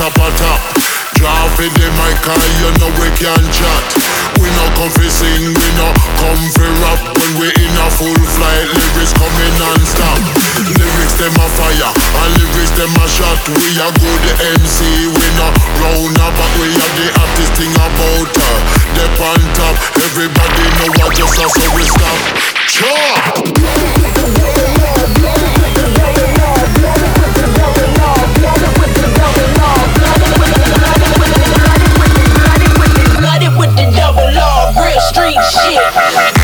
topper, topper, top. Drop in the mic and you know we can chat. We no come fi sing, we no come fi rap. When we in a full flight, lyrics coming non-stop. Lyrics them a fire, and lyrics them a shot. We a good MC, we no round but we are the hottest thing about her. Dep on top, everybody know what just us, so we stop. Chop! Street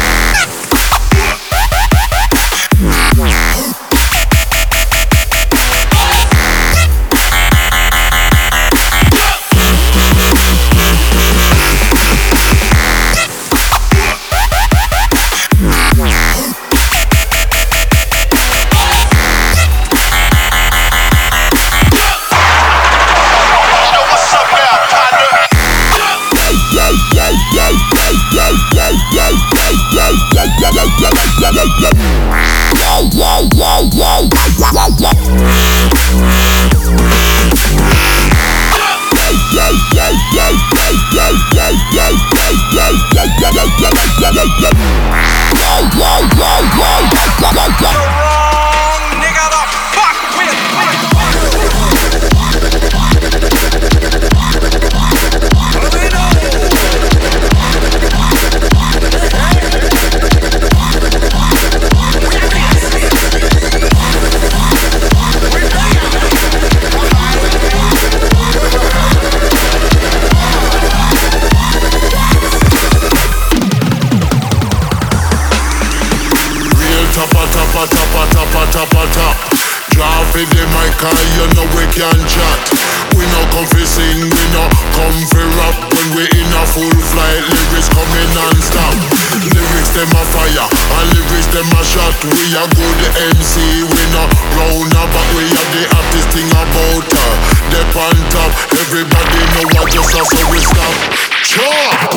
pata pata. Drop in the mic, and you know we can chat. We no come fi sing, we no come fi rap. When we in a full flight, lyrics coming non-stop. Lyrics them a fire, and lyrics them a shot. We a good MC, we no round about. We are the hottest thing about her. Dep on top, everybody know I just us, so we stop. Chop.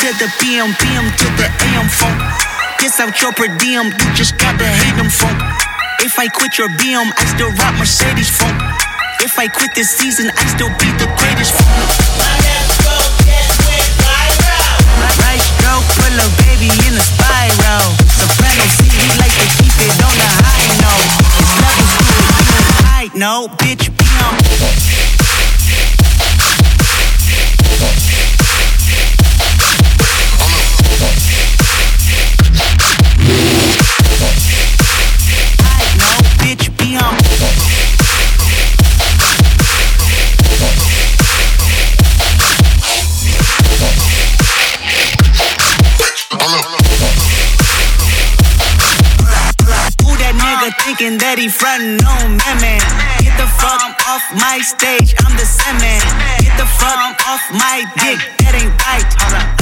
to the PM, PM to the AM phone. Piss out your per diem, you just gotta hate them funk. If I quit your BM, I still rock Mercedes funk. If I quit this season, I still be the greatest funk. Right stroke, put a baby in a spiral. Soprano C, we like to keep it on the high note. It's levels to it, you I know, bitch, be. He frontin' on me, man? Get the fuck off my stage, I'm the Sandman. Get the fuck off my dick, that ain't right.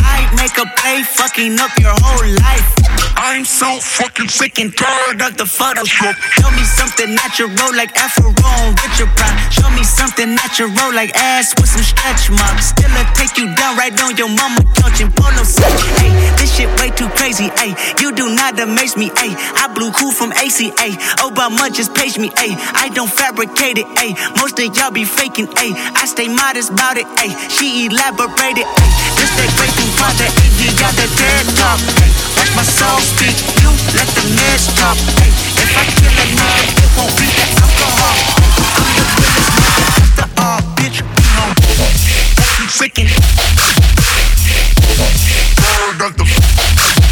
I make a play, fucking up your whole life. I'm so fucking sick and tired of the Photoshop. Show me something natural like Afro on Richard Pryor. Show me something natural like ass with some stretch marks. Still I take you down right on your mama couch in polo set. Hey, this shit way too crazy. Hey, you do not amaze me. Hey, I blew cool from ACA. Obama just paged me. Hey, I don't fabricate it. Hey, most of y'all be faking. Hey, I stay modest about it. Hey, she elaborated. Hey, this that through father. Hey, you got the dead talk. Hey, watch my soul speak. You let the meds talk. Hey, if I kill a nigga, it won't be the alcohol. I'm the realest nigga after all, bitch. Be home. You freaking. I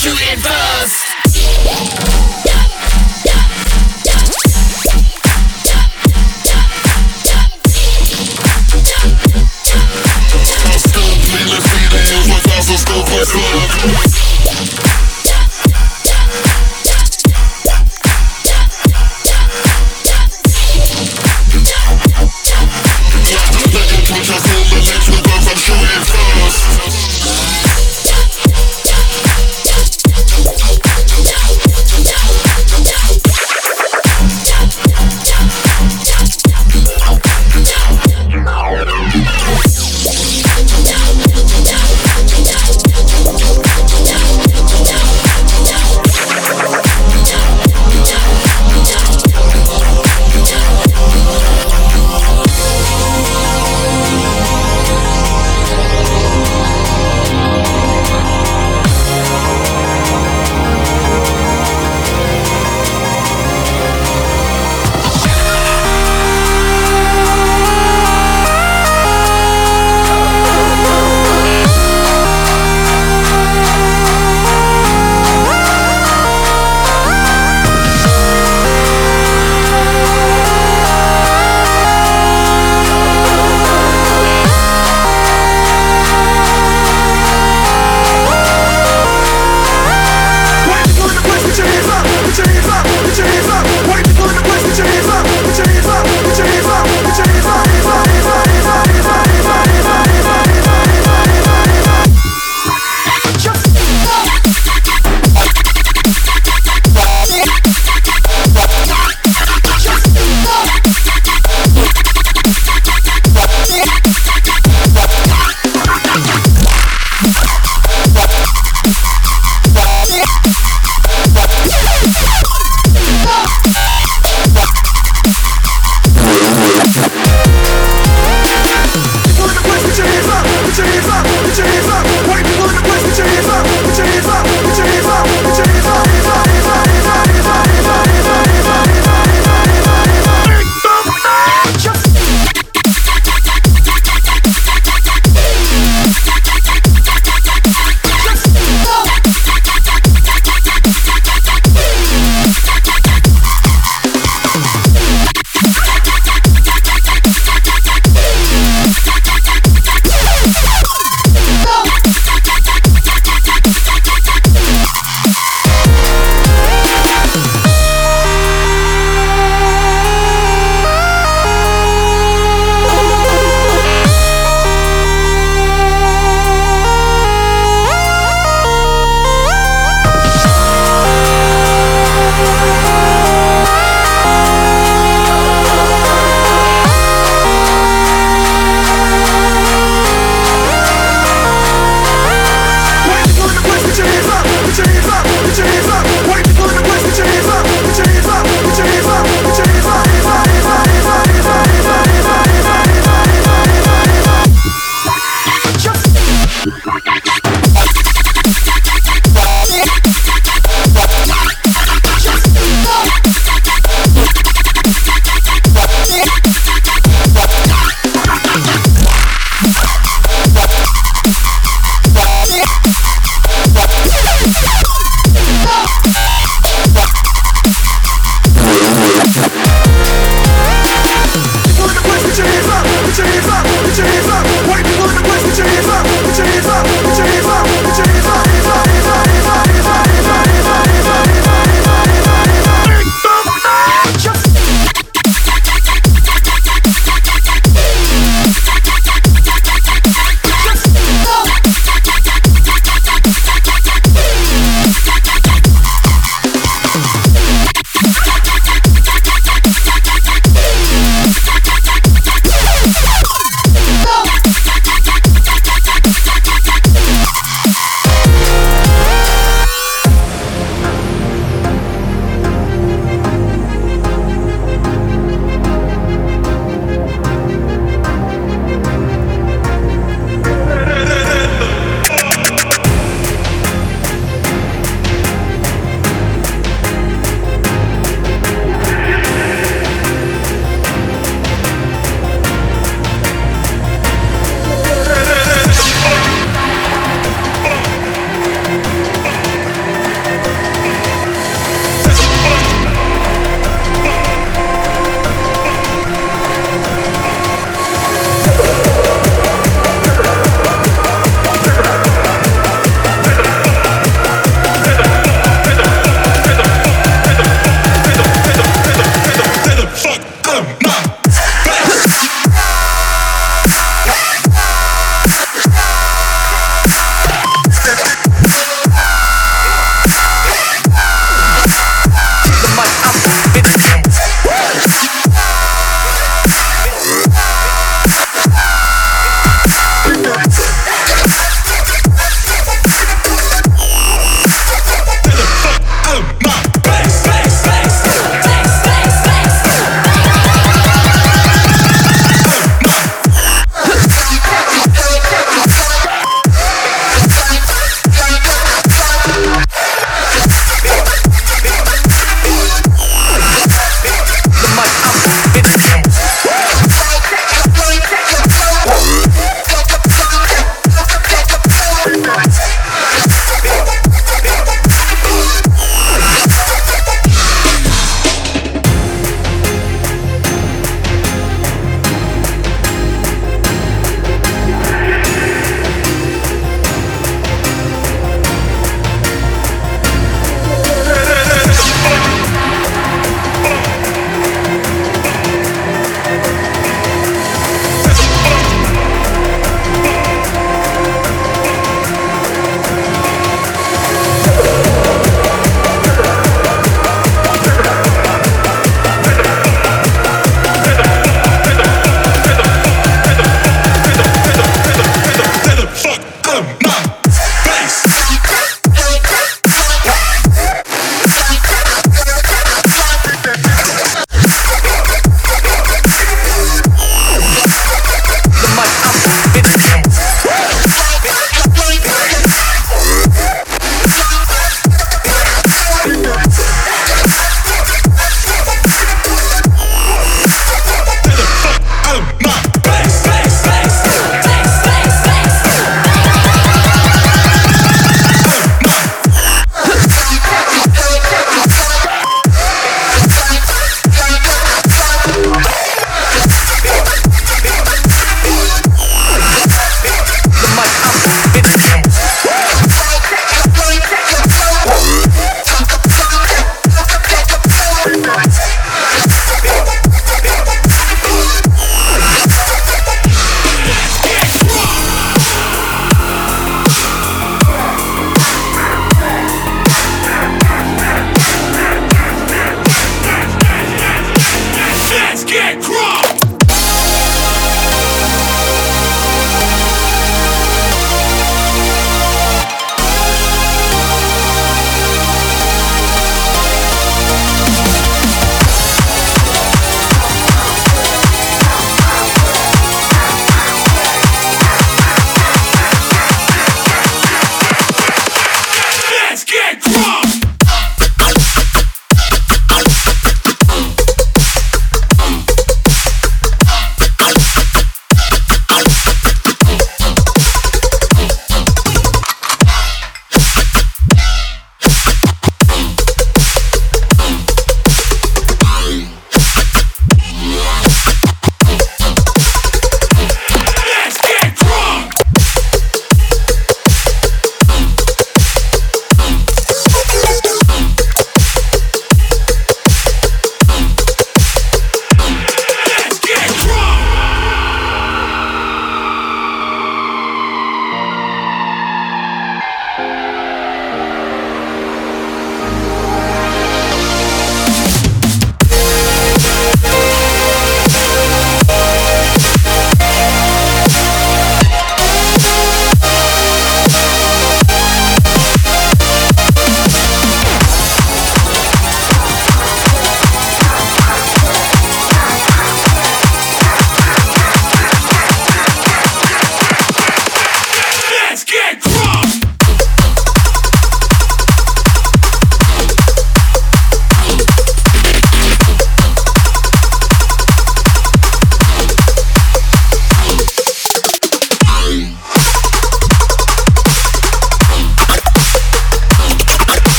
shooting first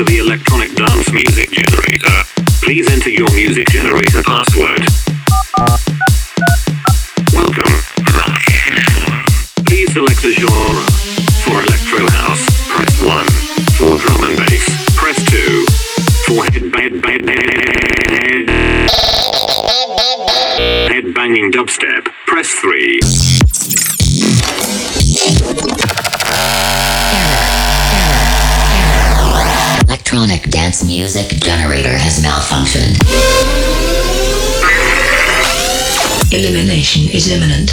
to the electronic dance music generator. Please enter your music generator password. malfunctioned. Elimination is imminent.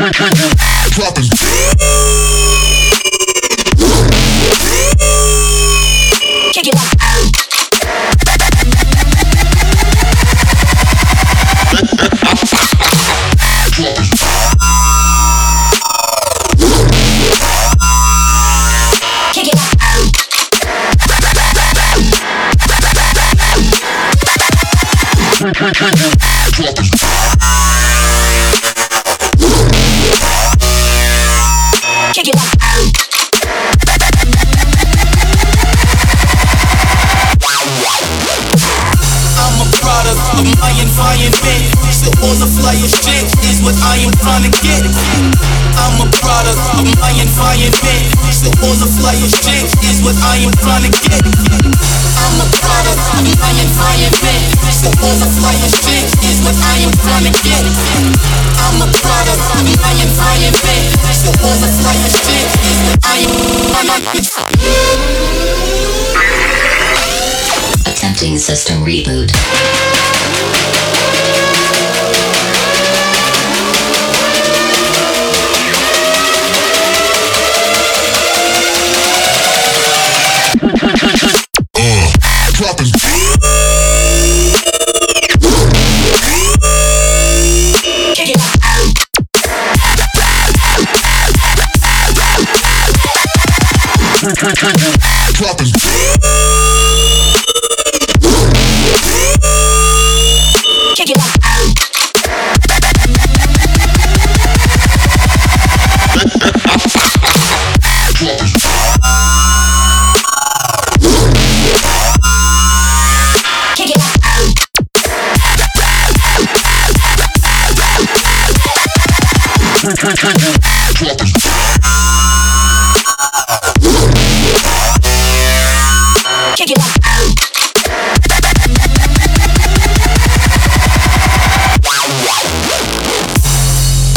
Kick, kick, kick. What I am trying to get. I'm a product of my environment. So all the flyest shit is what I am trying to get. I'm a product of my environment. So all the flyest shit is what I am trying to get. I'm a product of my environment. So all the flyest shit is what I am trying to get. Attempting system reboot.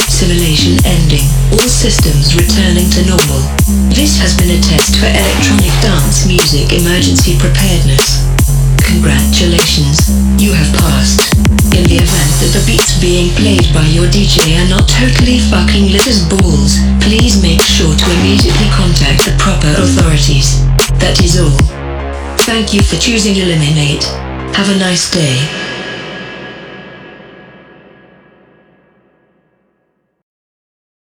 Simulation ending. All systems returning to normal. This has been a test for electronic dance music emergency preparedness. Congratulations, you have passed. In the event that the beats being played by your DJ are not totally fucking lit as balls, please make sure to immediately contact the proper authorities. That is all. Thank you for choosing Eliminate. Have a nice day.